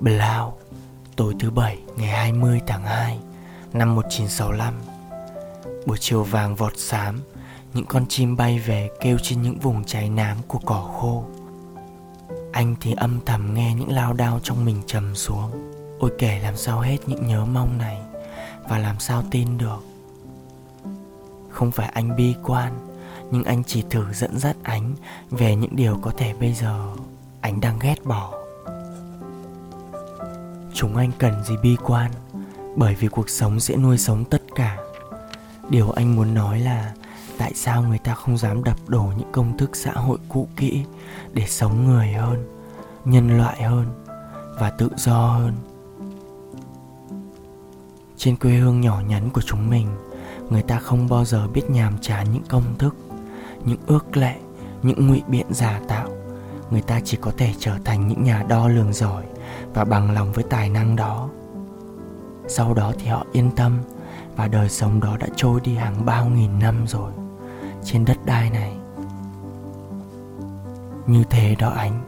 Blau, tối thứ bảy ngày 20 tháng 2 năm 1965. Buổi chiều vàng vọt xám, những con chim bay về kêu trên những vùng cháy nám của cỏ khô. Anh thì âm thầm nghe những lao đao trong mình trầm xuống. Ôi kể làm sao hết những nhớ mong này và làm sao tin được. Không phải anh bi quan, nhưng anh chỉ thử dẫn dắt ánh về những điều có thể bây giờ anh đang ghét bỏ chúng anh cần gì bi quan, bởi vì cuộc sống sẽ nuôi sống tất cả. Điều anh muốn nói là, tại sao người ta không dám đập đổ những công thức xã hội cũ kỹ để sống người hơn, nhân loại hơn và tự do hơn? Trên quê hương nhỏ nhắn của chúng mình, người ta không bao giờ biết nhàm chán những công thức, những ước lệ, những ngụy biện giả tạo. Người ta chỉ có thể trở thành những nhà đo lường giỏi và bằng lòng với tài năng đó. Sau đó thì họ yên tâm và đời sống đó đã trôi đi hàng bao nghìn năm rồi trên đất đai này. Như thế đó anh,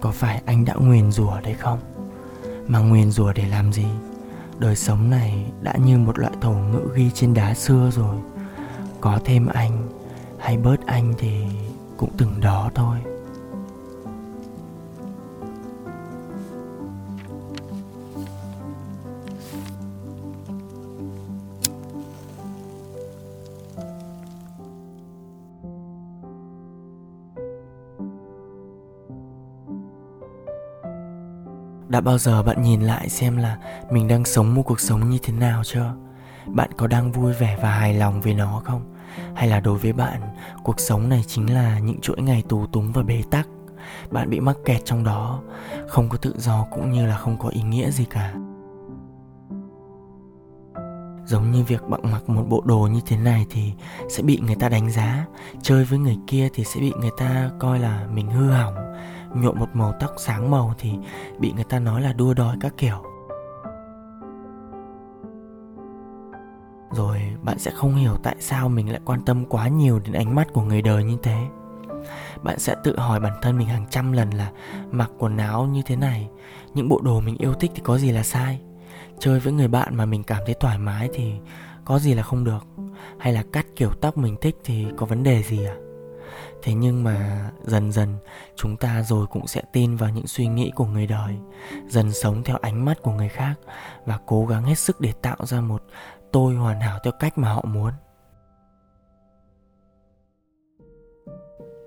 có phải anh đã nguyền rủa đấy không? Mà nguyền rủa để làm gì? Đời sống này đã như một loại thổ ngữ ghi trên đá xưa rồi. Có thêm anh, hay bớt anh thì cũng từng đó thôi. Đã bao giờ bạn nhìn lại xem là mình đang sống một cuộc sống như thế nào chưa? Bạn có đang vui vẻ và hài lòng với nó không? Hay là đối với bạn, cuộc sống này chính là những chuỗi ngày tù túng và bế tắc? Bạn bị mắc kẹt trong đó, không có tự do cũng như là không có ý nghĩa gì cả giống như việc bạn mặc một bộ đồ như thế này thì sẽ bị người ta đánh giá. Chơi với người kia thì sẽ bị người ta coi là mình hư hỏng. Nhuộm một màu tóc sáng màu thì bị người ta nói là đua đòi các kiểu. Rồi bạn sẽ không hiểu tại sao mình lại quan tâm quá nhiều đến ánh mắt của người đời như thế. Bạn sẽ tự hỏi bản thân mình hàng trăm lần là mặc quần áo như thế này, những bộ đồ mình yêu thích thì có gì là sai? Chơi với người bạn mà mình cảm thấy thoải mái thì có gì là không được. Hay là cắt kiểu tóc mình thích thì có vấn đề gì à? Thế nhưng mà dần dần, chúng ta rồi cũng sẽ tin vào những suy nghĩ của người đời, dần sống theo ánh mắt của người khác và cố gắng hết sức để tạo ra một tôi hoàn hảo theo cách mà họ muốn.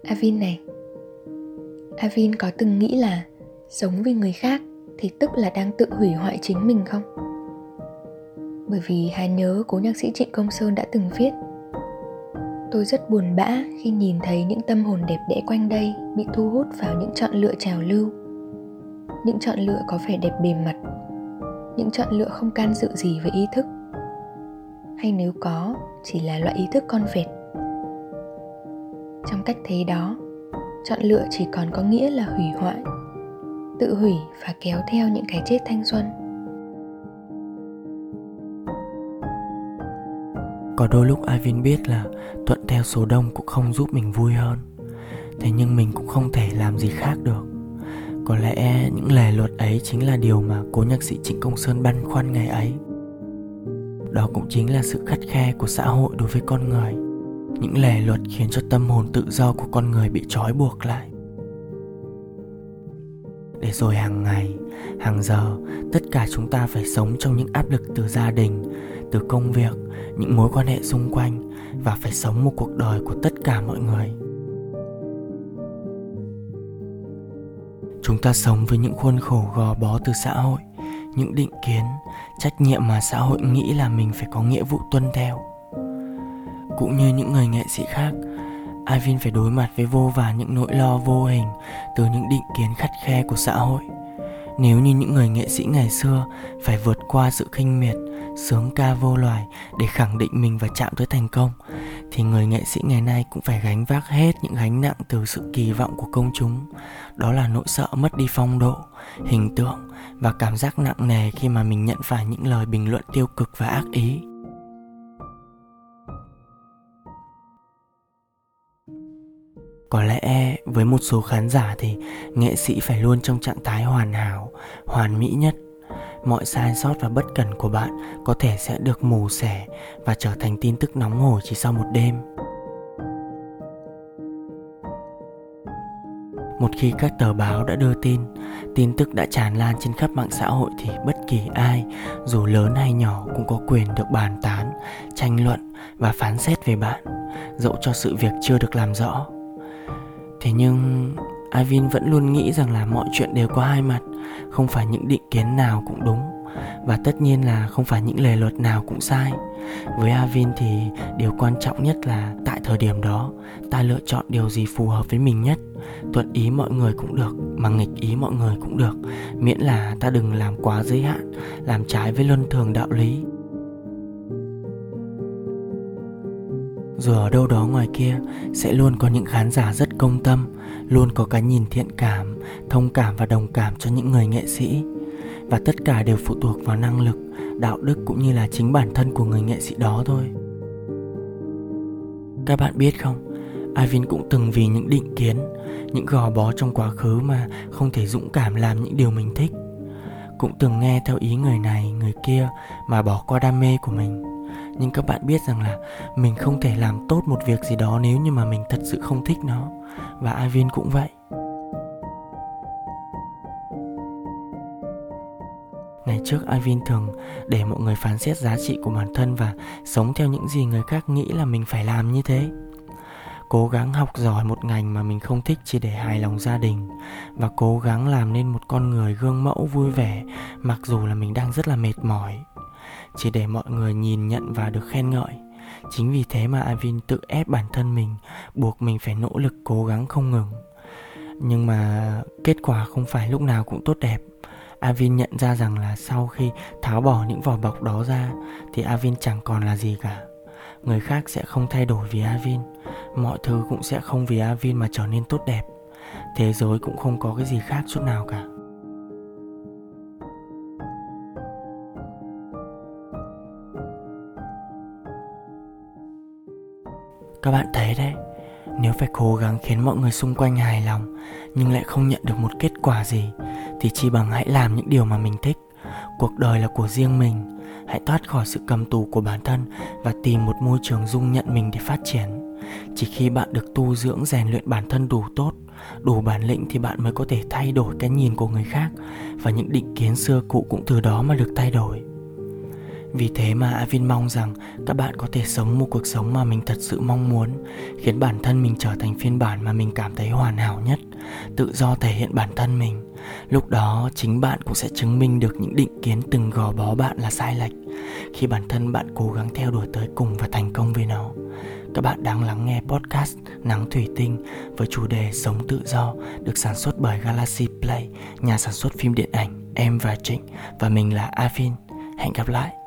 Avin này, Avin có từng nghĩ là sống vì người khác thì tức là đang tự hủy hoại chính mình không? Bởi vì Hà nhớ cố nhạc sĩ Trịnh Công Sơn đã từng viết Tôi rất buồn bã khi nhìn thấy những tâm hồn đẹp đẽ quanh đây bị thu hút vào những chọn lựa trào lưu. Những chọn lựa có vẻ đẹp bề mặt, những chọn lựa không can dự gì với ý thức. Hay nếu có, chỉ là loại ý thức con vẹt. Trong cách thấy đó, chọn lựa chỉ còn có nghĩa là hủy hoại, tự hủy và kéo theo những cái chết thanh xuân. có đôi lúc Ivan biết là thuận theo số đông cũng không giúp mình vui hơn. Thế nhưng mình cũng không thể làm gì khác được. Có lẽ những lề luật ấy chính là điều mà cố nhạc sĩ trịnh công sơn băn khoăn ngày ấy. Đó cũng chính là sự khắt khe của xã hội đối với con người. Những lề luật khiến cho tâm hồn tự do của con người bị trói buộc lại để rồi hàng ngày, hàng giờ, tất cả chúng ta phải sống trong những áp lực từ gia đình, từ công việc, những mối quan hệ xung quanh và phải sống một cuộc đời của tất cả mọi người. Chúng ta sống với những khuôn khổ gò bó từ xã hội, những định kiến, trách nhiệm mà xã hội nghĩ là mình phải có nghĩa vụ tuân theo. Cũng như những người nghệ sĩ khác Ivin phải đối mặt với vô vàn những nỗi lo vô hình từ những định kiến khắt khe của xã hội. Nếu như những người nghệ sĩ ngày xưa phải vượt qua sự khinh miệt, sướng ca vô loài để khẳng định mình và chạm tới thành công, thì người nghệ sĩ ngày nay cũng phải gánh vác hết những gánh nặng từ sự kỳ vọng của công chúng. Đó là nỗi sợ mất đi phong độ, hình tượng và cảm giác nặng nề khi mà mình nhận phải những lời bình luận tiêu cực và ác ý. Có lẽ với một số khán giả thì nghệ sĩ phải luôn trong trạng thái hoàn hảo, hoàn mỹ nhất. Mọi sai sót và bất cẩn của bạn có thể sẽ được mù xẻ và trở thành tin tức nóng hổi chỉ sau một đêm. Một khi các tờ báo đã đưa tin tin tức đã tràn lan trên khắp mạng xã hội thì bất kỳ ai, dù lớn hay nhỏ, cũng có quyền được bàn tán, tranh luận và phán xét về bạn, dẫu cho sự việc chưa được làm rõ thế nhưng Ivin vẫn luôn nghĩ rằng là mọi chuyện đều có hai mặt, không phải những định kiến nào cũng đúng, và tất nhiên là không phải những lề luật nào cũng sai. Với Avin thì điều quan trọng nhất là tại thời điểm đó, ta lựa chọn điều gì phù hợp với mình nhất, thuận ý mọi người cũng được, mà nghịch ý mọi người cũng được, miễn là ta đừng làm quá giới hạn, làm trái với luân thường đạo lý. Dù ở đâu đó ngoài kia, sẽ luôn có những khán giả rất công tâm, luôn có cái nhìn thiện cảm, thông cảm và đồng cảm cho những người nghệ sĩ. Và tất cả đều phụ thuộc vào năng lực, đạo đức cũng như là chính bản thân của người nghệ sĩ đó thôi. Các bạn biết không Ivin cũng từng vì những định kiến, những gò bó trong quá khứ mà không thể dũng cảm làm những điều mình thích. Cũng từng nghe theo ý người này, người kia mà bỏ qua đam mê của mình nhưng các bạn biết rằng là mình không thể làm tốt một việc gì đó nếu như mà mình thật sự không thích nó và Ivin cũng vậy Ngày trước Ivin thường để mọi người phán xét giá trị của bản thân và sống theo những gì người khác nghĩ là mình phải làm như thế. Cố gắng học giỏi một ngành mà mình không thích chỉ để hài lòng gia đình và cố gắng làm nên một con người gương mẫu vui vẻ, mặc dù là mình đang rất là mệt mỏi. Chỉ để mọi người nhìn nhận và được khen ngợi. Chính vì thế mà Avin tự ép bản thân mình, buộc mình phải nỗ lực cố gắng không ngừng. Nhưng mà kết quả không phải lúc nào cũng tốt đẹp Avin nhận ra rằng là sau khi tháo bỏ những vỏ bọc đó ra thì Avin chẳng còn là gì cả. Người khác sẽ không thay đổi vì Avin, mọi thứ cũng sẽ không vì Avin mà trở nên tốt đẹp. Thế giới cũng không có cái gì khác chút nào cả. Các bạn thấy đấy, nếu phải cố gắng khiến mọi người xung quanh hài lòng nhưng lại không nhận được một kết quả gì thì chỉ bằng hãy làm những điều mà mình thích. Cuộc đời là của riêng mình. Hãy thoát khỏi sự cầm tù của bản thân và tìm một môi trường dung nhận mình để phát triển. Chỉ khi bạn được tu dưỡng rèn luyện bản thân đủ tốt đủ bản lĩnh thì bạn mới có thể thay đổi cái nhìn của người khác và những định kiến xưa cũ cũng từ đó mà được thay đổi vì thế mà Avin mong rằng các bạn có thể sống một cuộc sống mà mình thật sự mong muốn, khiến bản thân mình trở thành phiên bản mà mình cảm thấy hoàn hảo nhất, tự do thể hiện bản thân mình. Lúc đó chính bạn cũng sẽ chứng minh được những định kiến từng gò bó bạn là sai lệch khi bản thân bạn cố gắng theo đuổi tới cùng và thành công với nó. Các bạn đang lắng nghe podcast Nắng Thủy Tinh với chủ đề Sống Tự Do được sản xuất bởi Galaxy Play, nhà sản xuất phim điện ảnh Em và Trịnh và mình là Avin. Hẹn gặp lại.